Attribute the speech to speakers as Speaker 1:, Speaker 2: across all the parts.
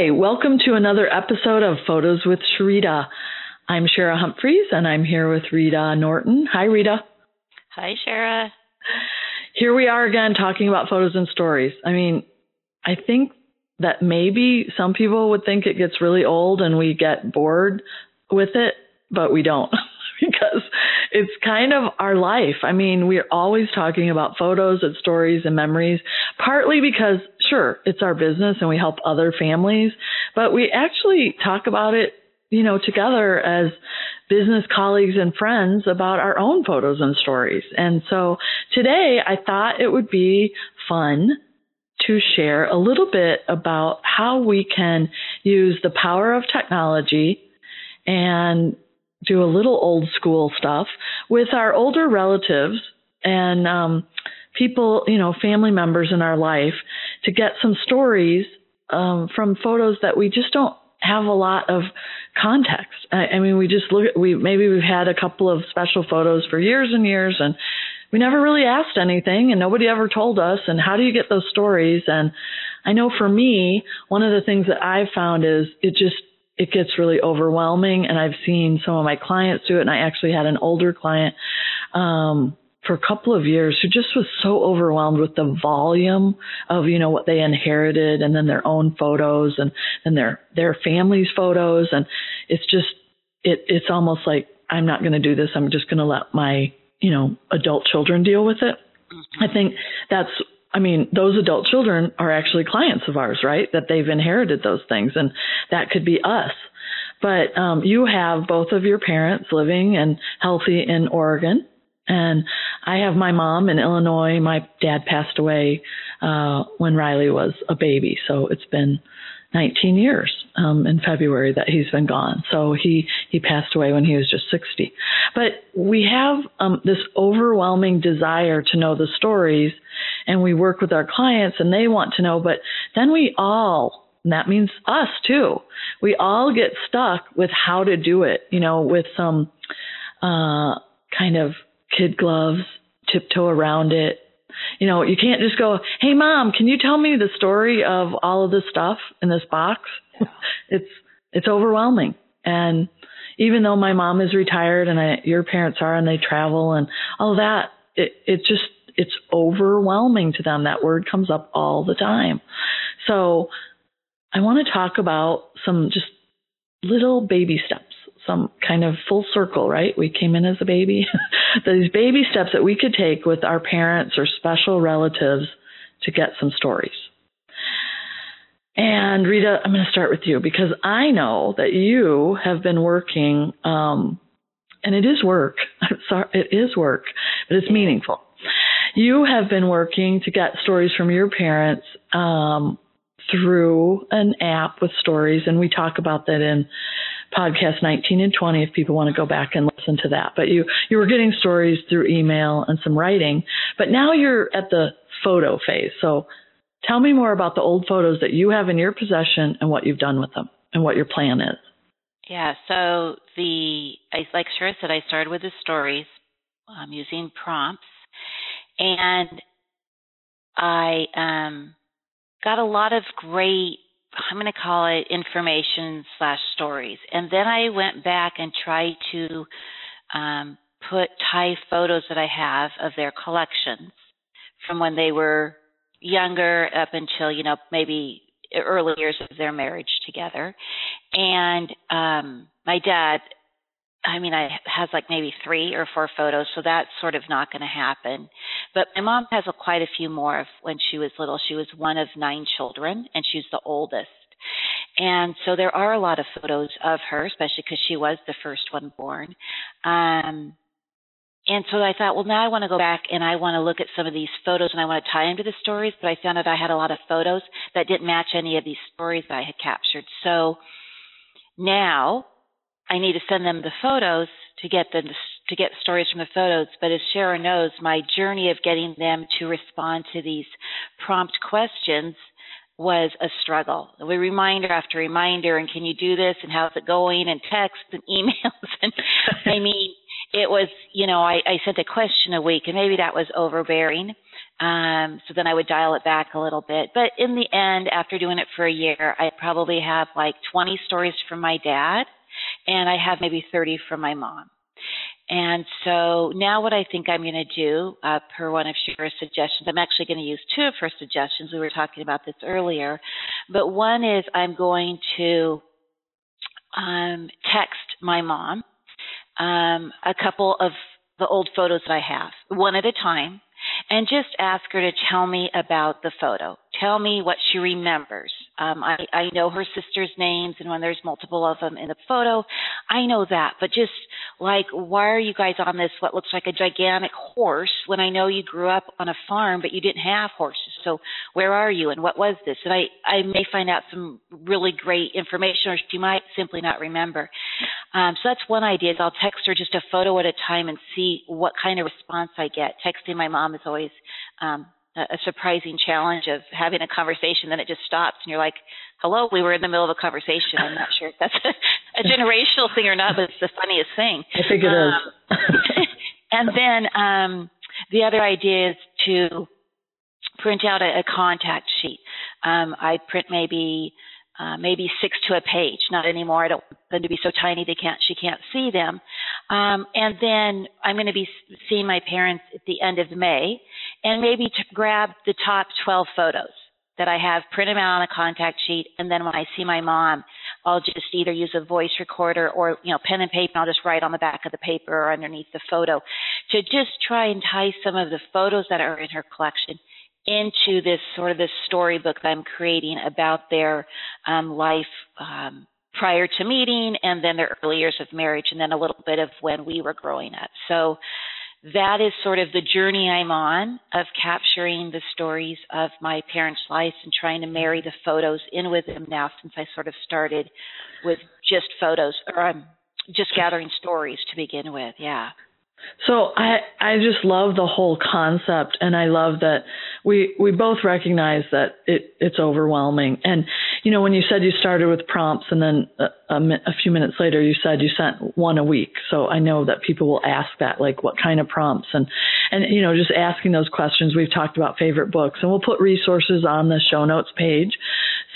Speaker 1: Hi, welcome to another episode of Photos with Sharita. I'm Shara Humphreys and I'm here with Rita Norton. Hi, Rita.
Speaker 2: Hi, Shara.
Speaker 1: Here we are again talking about photos and stories. I mean, I think that maybe some people would think it gets really old and we get bored with it, but we don't because it's kind of our life. I mean, we're always talking about photos and stories and memories, partly because sure, it's our business and we help other families, but we actually talk about it, you know, together as business colleagues and friends about our own photos and stories. And so today I thought it would be fun to share a little bit about how we can use the power of technology and do a little old school stuff with our older relatives and um, people, you know, family members in our life to get some stories um, from photos that we just don't have a lot of context. I, I mean, we just look at, we, maybe we've had a couple of special photos for years and years and we never really asked anything and nobody ever told us. And how do you get those stories? And I know for me, one of the things that I've found is it just, it gets really overwhelming. And I've seen some of my clients do it. And I actually had an older client, um, for a couple of years who just was so overwhelmed with the volume of you know what they inherited and then their own photos and then their their family's photos and it's just it it's almost like I'm not going to do this I'm just going to let my you know adult children deal with it mm-hmm. I think that's I mean, those adult children are actually clients of ours, right? That they've inherited those things, and that could be us. But um, you have both of your parents living and healthy in Oregon, and I have my mom in Illinois. My dad passed away uh, when Riley was a baby, so it's been 19 years um, in February that he's been gone. So he he passed away when he was just 60. But we have um, this overwhelming desire to know the stories, and we work with our clients, and they want to know. But then we all and that means us too. We all get stuck with how to do it, you know, with some uh, kind of kid gloves, tiptoe around it. You know, you can't just go, "Hey mom, can you tell me the story of all of this stuff in this box?" Yeah. it's it's overwhelming. And even though my mom is retired and I, your parents are and they travel and all that, it it just it's overwhelming to them. That word comes up all the time. So I want to talk about some just little baby steps some kind of full circle, right? We came in as a baby. These baby steps that we could take with our parents or special relatives to get some stories. And Rita, I'm going to start with you because I know that you have been working, um, and it is work. I'm Sorry, it is work, but it's meaningful. You have been working to get stories from your parents um, through an app with stories, and we talk about that in podcast 19 and 20 if people want to go back and listen to that. But you you were getting stories through email and some writing, but now you're at the photo phase. So tell me more about the old photos that you have in your possession and what you've done with them and what your plan is.
Speaker 2: Yeah, so the like Shara said, I started with the stories um, using prompts, and I um, got a lot of great I'm going to call it information slash stories. And then I went back and tried to um, put tie photos that I have of their collections from when they were younger up until, you know, maybe early years of their marriage together. And um, my dad I mean, I has like maybe three or four photos, so that's sort of not going to happen. But my mom has a, quite a few more of when she was little. She was one of nine children, and she's the oldest. And so there are a lot of photos of her, especially because she was the first one born. Um, and so I thought, well, now I want to go back and I want to look at some of these photos and I want to tie into the stories. But I found out I had a lot of photos that didn't match any of these stories that I had captured. So now I need to send them the photos to get them to get stories from the photos. But as Shara knows, my journey of getting them to respond to these prompt questions was a struggle. We reminder after reminder, and can you do this? And how's it going? And texts and emails. And I mean, it was, you know, I, I sent a question a week, and maybe that was overbearing. Um, so then I would dial it back a little bit. But in the end, after doing it for a year, I probably have like 20 stories from my dad, and I have maybe 30 from my mom. And so now, what I think I'm going to do, uh, per one of Shara's suggestions, I'm actually going to use two of her suggestions. We were talking about this earlier, but one is I'm going to um, text my mom um, a couple of the old photos that I have, one at a time, and just ask her to tell me about the photo. Tell me what she remembers. Um, I, I know her sister's names, and when there's multiple of them in the photo, I know that. But just like, why are you guys on this, what looks like a gigantic horse, when I know you grew up on a farm, but you didn't have horses? So where are you, and what was this? And I, I may find out some really great information, or she might simply not remember. Um, so that's one idea. Is I'll text her just a photo at a time and see what kind of response I get. Texting my mom is always um, a surprising challenge of having a conversation, then it just stops, and you're like, "Hello, we were in the middle of a conversation." I'm not sure if that's a, a generational thing or not, but it's the funniest thing.
Speaker 1: I think it um,
Speaker 2: is. and then um, the other idea is to print out a, a contact sheet. Um, I print maybe uh, maybe six to a page, not anymore. I don't want them to be so tiny they can't she can't see them. Um, and then I'm going to be seeing my parents at the end of May, and maybe grab the top 12 photos that I have, print them out on a contact sheet, and then when I see my mom, I'll just either use a voice recorder or you know pen and paper. And I'll just write on the back of the paper or underneath the photo to just try and tie some of the photos that are in her collection into this sort of this storybook that I'm creating about their um, life um, prior to meeting and then their early years of marriage and then a little bit of when we were growing up. So that is sort of the journey I'm on of capturing the stories of my parents' lives and trying to marry the photos in with them now since I sort of started with just photos or um, just gathering stories to begin with. Yeah.
Speaker 1: So I I just love the whole concept, and I love that we we both recognize that it it's overwhelming. And you know, when you said you started with prompts, and then a, a, a few minutes later you said you sent one a week. So I know that people will ask that, like what kind of prompts, and and you know, just asking those questions. We've talked about favorite books, and we'll put resources on the show notes page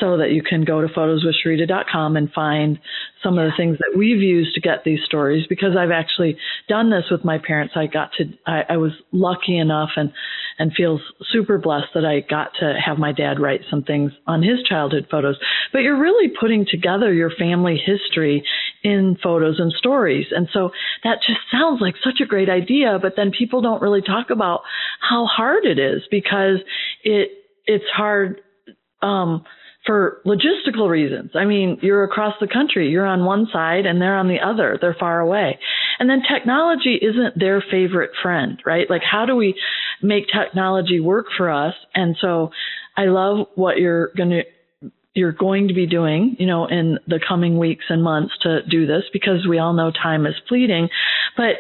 Speaker 1: so that you can go to photoswithsharita.com and find some of the things that we've used to get these stories because I've actually done this with my parents. I got to, I, I was lucky enough and, and feels super blessed that I got to have my dad write some things on his childhood photos. But you're really putting together your family history in photos and stories. And so that just sounds like such a great idea, but then people don't really talk about how hard it is because it, it's hard, um, for logistical reasons. I mean, you're across the country, you're on one side and they're on the other, they're far away. And then technology isn't their favorite friend, right? Like, how do we make technology work for us? And so I love what you're going to you're going to be doing, you know, in the coming weeks and months to do this because we all know time is fleeting. But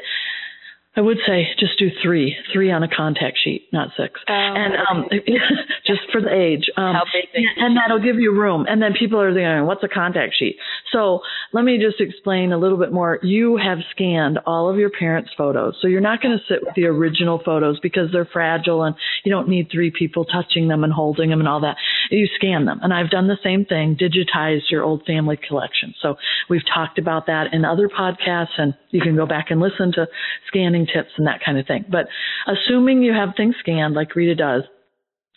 Speaker 1: I would say just do three, three on a contact sheet, not six.
Speaker 2: Oh,
Speaker 1: and um, just for the age. Um,
Speaker 2: How big
Speaker 1: and that'll give you room. And then people are thinking, what's a contact sheet? So let me just explain a little bit more. You have scanned all of your parents' photos. So you're not going to sit with the original photos because they're fragile and you don't need three people touching them and holding them and all that. You scan them. And I've done the same thing, digitized your old family collection. So we've talked about that in other podcasts and you can go back and listen to scanning tips and that kind of thing. But assuming you have things scanned like Rita does,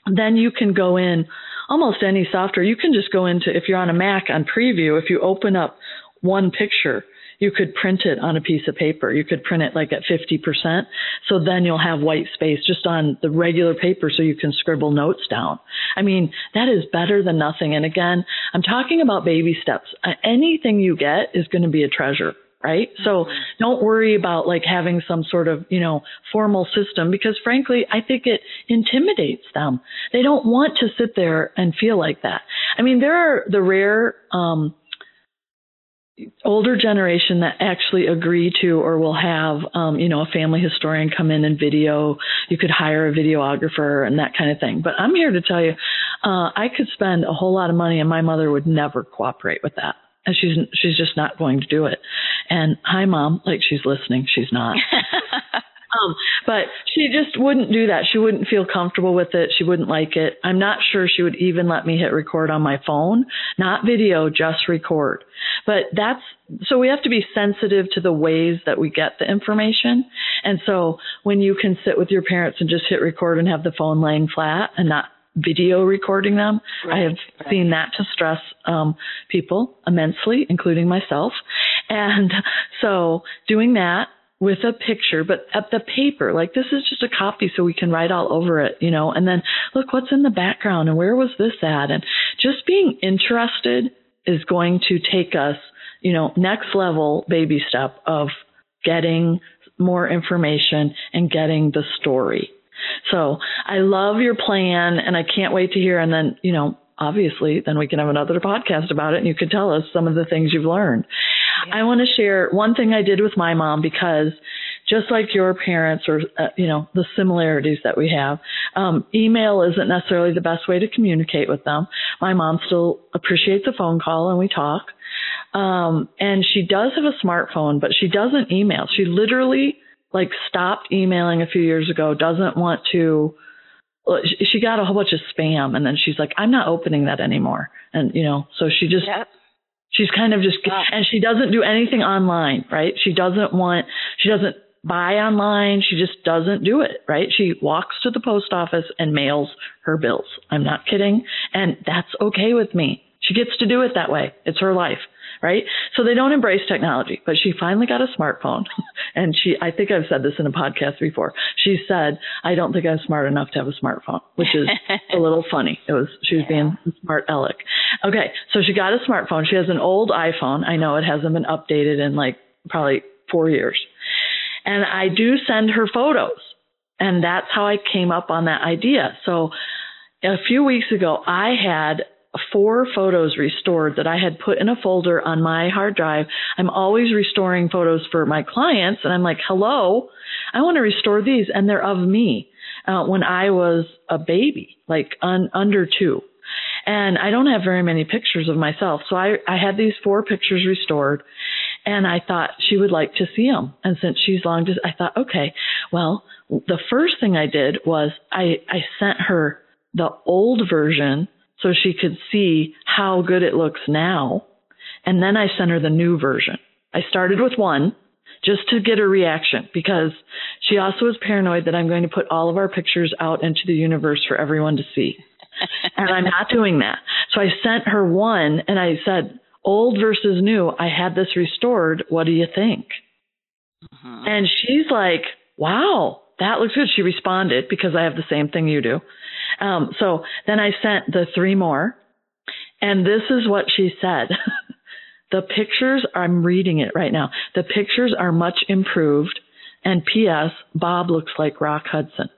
Speaker 1: then you can go in almost any software. You can just go into, if you're on a Mac on preview, if you open up one picture, you could print it on a piece of paper. You could print it like at 50%. So then you'll have white space just on the regular paper so you can scribble notes down. I mean, that is better than nothing. And again, I'm talking about baby steps. Anything you get is going to be a treasure right? Mm-hmm. So don't worry about like having some sort of, you know, formal system because frankly, I think it intimidates them. They don't want to sit there and feel like that. I mean, there are the rare, um, older generation that actually agree to or will have um, you know a family historian come in and video you could hire a videographer and that kind of thing but i'm here to tell you uh, i could spend a whole lot of money and my mother would never cooperate with that and she's she's just not going to do it. And hi, mom, like she's listening, she's not. Um, but she just wouldn't do that. She wouldn't feel comfortable with it. She wouldn't like it. I'm not sure she would even let me hit record on my phone, not video, just record. But that's so we have to be sensitive to the ways that we get the information. And so when you can sit with your parents and just hit record and have the phone laying flat and not video recording them. Right, I have right. seen that to stress um, people immensely, including myself. And so doing that with a picture, but at the paper, like this is just a copy so we can write all over it, you know, and then look what's in the background and where was this at? And just being interested is going to take us, you know, next level baby step of getting more information and getting the story. So I love your plan and I can't wait to hear. And then, you know, obviously, then we can have another podcast about it and you can tell us some of the things you've learned. Yeah. I want to share one thing I did with my mom because just like your parents or, uh, you know, the similarities that we have, um, email isn't necessarily the best way to communicate with them. My mom still appreciates a phone call and we talk. Um, and she does have a smartphone, but she doesn't email. She literally like stopped emailing a few years ago, doesn't want to she got a whole bunch of spam and then she's like i'm not opening that anymore. And you know so she just yep. she's kind of just wow. and she doesn't do anything online right? She doesn't want she doesn't buy online. She just doesn't do it right? She walks to the post office and mails her bills. I'm not kidding. And that's okay with me. She gets to do it that way. It's her life right? So they don't embrace technology. But she finally got a smartphone, and she I think I've said this in a podcast before. She said, "I don't think I'm smart enough to have a smartphone," which is a little funny. It was she was yeah. being smart aleck. Okay, so she got a smartphone. She has an old iPhone. I know it hasn't been updated in like probably four years, and I do send her photos, and that's how I came up on that idea. So a few weeks ago, I had four photos restored that I had put in a folder on my hard drive. I'm always restoring photos for my clients, and I'm like, hello, I want to restore these, and they're of me uh, when I was a baby, like un- under two. And I don't have very many pictures of myself. So I, I had these four pictures restored and I thought she would like to see them. And since she's long, I thought, okay, well, the first thing I did was I, I sent her the old version so she could see how good it looks now. And then I sent her the new version. I started with one just to get a reaction because she also is paranoid that I'm going to put all of our pictures out into the universe for everyone to see. and I'm not doing that. So I sent her one and I said, old versus new, I had this restored. What do you think? Uh-huh. And she's like, wow, that looks good. She responded because I have the same thing you do. Um, so then I sent the three more, and this is what she said. the pictures, I'm reading it right now. The pictures are much improved. And P.S. Bob looks like Rock Hudson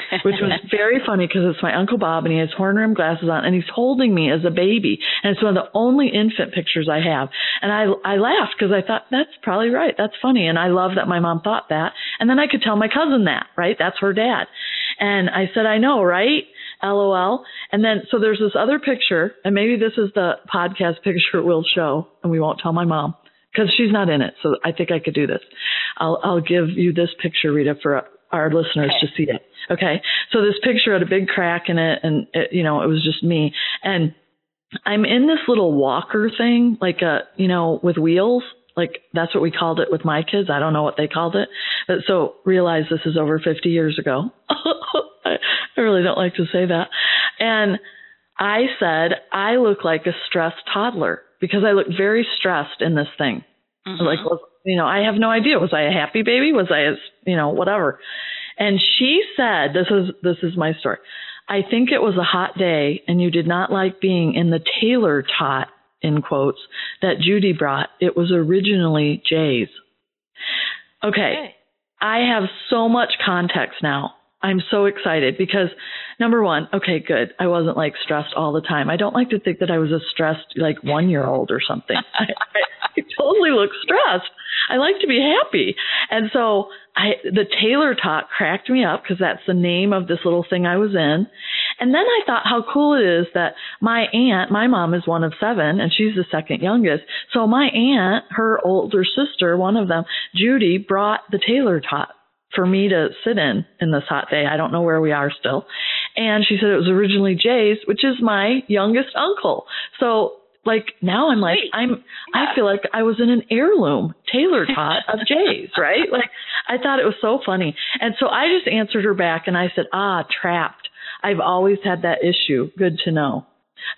Speaker 1: which was very funny because it's my uncle Bob and he has horn rimmed glasses on and he's holding me as a baby and it's one of the only infant pictures I have and I I laughed because I thought that's probably right that's funny and I love that my mom thought that and then I could tell my cousin that right that's her dad and I said I know right lol and then so there's this other picture and maybe this is the podcast picture we'll show and we won't tell my mom because she's not in it so I think I could do this I'll I'll give you this picture Rita for our listeners okay. to see it. Okay. So this picture had a big crack in it and it, you know, it was just me. And I'm in this little walker thing, like a, you know, with wheels. Like that's what we called it with my kids. I don't know what they called it. But so realize this is over 50 years ago. I, I really don't like to say that. And I said, I look like a stressed toddler because I look very stressed in this thing. Mm-hmm. Like, well, you know, I have no idea. Was I a happy baby? Was I a, you know, whatever. And she said, this is, this is my story. I think it was a hot day and you did not like being in the Taylor Tot, in quotes, that Judy brought. It was originally Jay's. Okay. okay. I have so much context now. I'm so excited because number one, okay, good. I wasn't like stressed all the time. I don't like to think that I was a stressed like one year old or something. I, I, I totally look stressed. I like to be happy. And so I, the Taylor Tot cracked me up because that's the name of this little thing I was in. And then I thought how cool it is that my aunt, my mom is one of seven and she's the second youngest. So my aunt, her older sister, one of them, Judy, brought the Taylor Tot for me to sit in in this hot day. I don't know where we are still. And she said it was originally Jay's, which is my youngest uncle. So like now I'm like I'm yeah. I feel like I was in an heirloom Taylor Tot of Jay's, right? Like I thought it was so funny. And so I just answered her back and I said, "Ah, trapped. I've always had that issue. Good to know."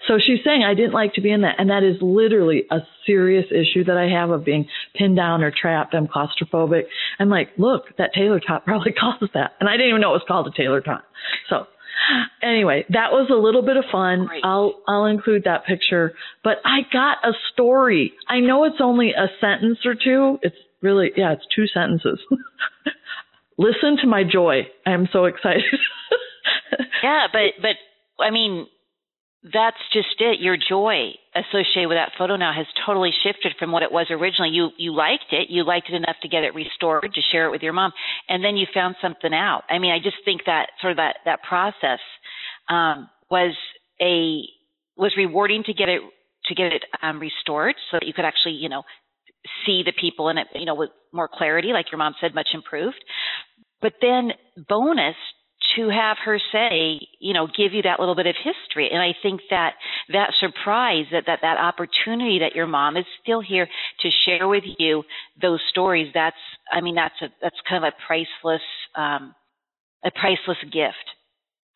Speaker 1: So she's saying I didn't like to be in that. And that is literally a serious issue that I have of being pinned down or trapped. I'm claustrophobic. I'm like, look, that Taylor Tot probably caused that. And I didn't even know it was called a Taylor Tot. So anyway, that was a little bit of fun. Great. I'll I'll include that picture. But I got a story. I know it's only a sentence or two. It's really yeah, it's two sentences. Listen to my joy. I'm so excited.
Speaker 2: yeah, but but I mean, that's just it. Your joy associated with that photo now has totally shifted from what it was originally. You you liked it, you liked it enough to get it restored, to share it with your mom, and then you found something out. I mean, I just think that sort of that that process um, was a was rewarding to get it to get it um, restored, so that you could actually you know see the people in it you know with more clarity, like your mom said, much improved. But then bonus to have her say, you know, give you that little bit of history. And I think that that surprise, that, that, that opportunity that your mom is still here to share with you those stories, that's, I mean, that's a, that's kind of a priceless, um, a priceless gift,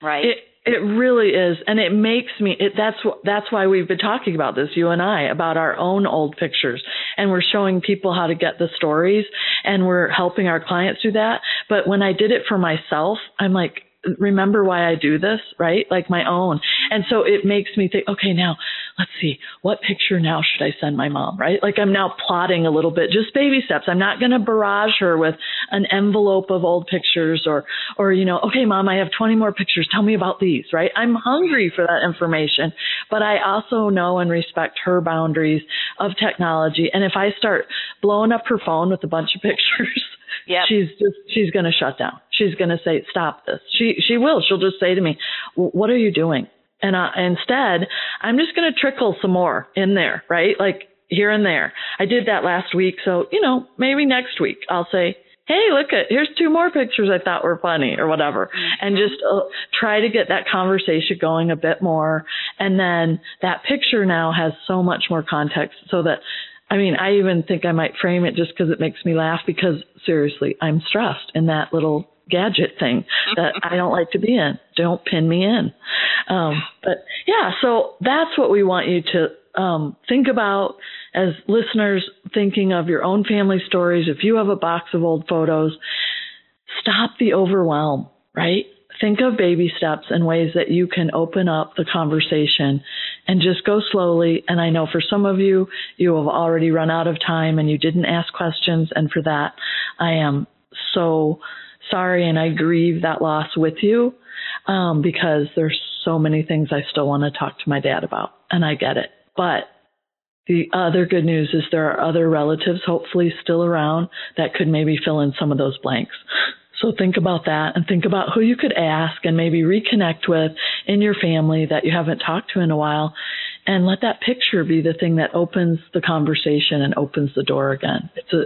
Speaker 2: right?
Speaker 1: It, it really is, and it makes me. It, that's. That's why we've been talking about this, you and I, about our own old pictures, and we're showing people how to get the stories, and we're helping our clients do that. But when I did it for myself, I'm like, remember why I do this, right? Like my own. And so it makes me think, okay, now let's see, what picture now should I send my mom, right? Like I'm now plotting a little bit, just baby steps. I'm not going to barrage her with an envelope of old pictures or, or, you know, okay, mom, I have 20 more pictures. Tell me about these, right? I'm hungry for that information, but I also know and respect her boundaries of technology. And if I start blowing up her phone with a bunch of pictures,
Speaker 2: Yep.
Speaker 1: She's just she's going to shut down. She's going to say stop this. She she will. She'll just say to me, "What are you doing?" And uh, instead, I'm just going to trickle some more in there, right? Like here and there. I did that last week, so you know, maybe next week I'll say, "Hey, look at here's two more pictures I thought were funny or whatever." Mm-hmm. And just uh, try to get that conversation going a bit more. And then that picture now has so much more context so that I mean, I even think I might frame it just because it makes me laugh because seriously, I'm stressed in that little gadget thing that I don't like to be in. Don't pin me in. Um, but yeah, so that's what we want you to um, think about as listeners thinking of your own family stories. If you have a box of old photos, stop the overwhelm, right? Think of baby steps and ways that you can open up the conversation and just go slowly. And I know for some of you, you have already run out of time and you didn't ask questions. And for that, I am so sorry and I grieve that loss with you um, because there's so many things I still want to talk to my dad about. And I get it. But the other good news is there are other relatives hopefully still around that could maybe fill in some of those blanks. So think about that and think about who you could ask and maybe reconnect with in your family that you haven't talked to in a while and let that picture be the thing that opens the conversation and opens the door again. It's a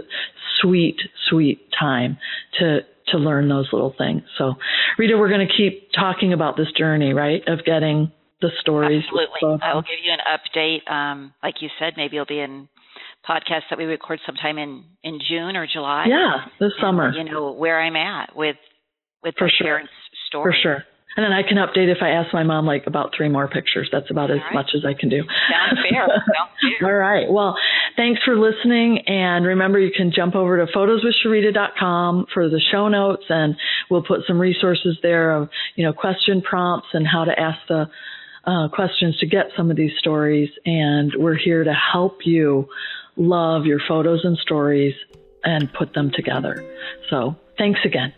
Speaker 1: sweet, sweet time to to learn those little things. So, Rita, we're going to keep talking about this journey, right, of getting the stories.
Speaker 2: Absolutely. I will give you an update. Um, like you said, maybe you'll be in podcast that we record sometime in in June or July.
Speaker 1: Yeah, this
Speaker 2: and,
Speaker 1: summer.
Speaker 2: You know where I'm at with with
Speaker 1: For
Speaker 2: sure.
Speaker 1: sharing
Speaker 2: stories.
Speaker 1: For sure. And then I can update if I ask my mom like about three more pictures. That's about
Speaker 2: All
Speaker 1: as
Speaker 2: right.
Speaker 1: much as I can do.
Speaker 2: Sounds fair. Sounds fair.
Speaker 1: All right. Well, thanks for listening. And remember, you can jump over to photoswithsharita.com for the show notes, and we'll put some resources there of you know question prompts and how to ask the uh, questions to get some of these stories. And we're here to help you love your photos and stories and put them together. So thanks again.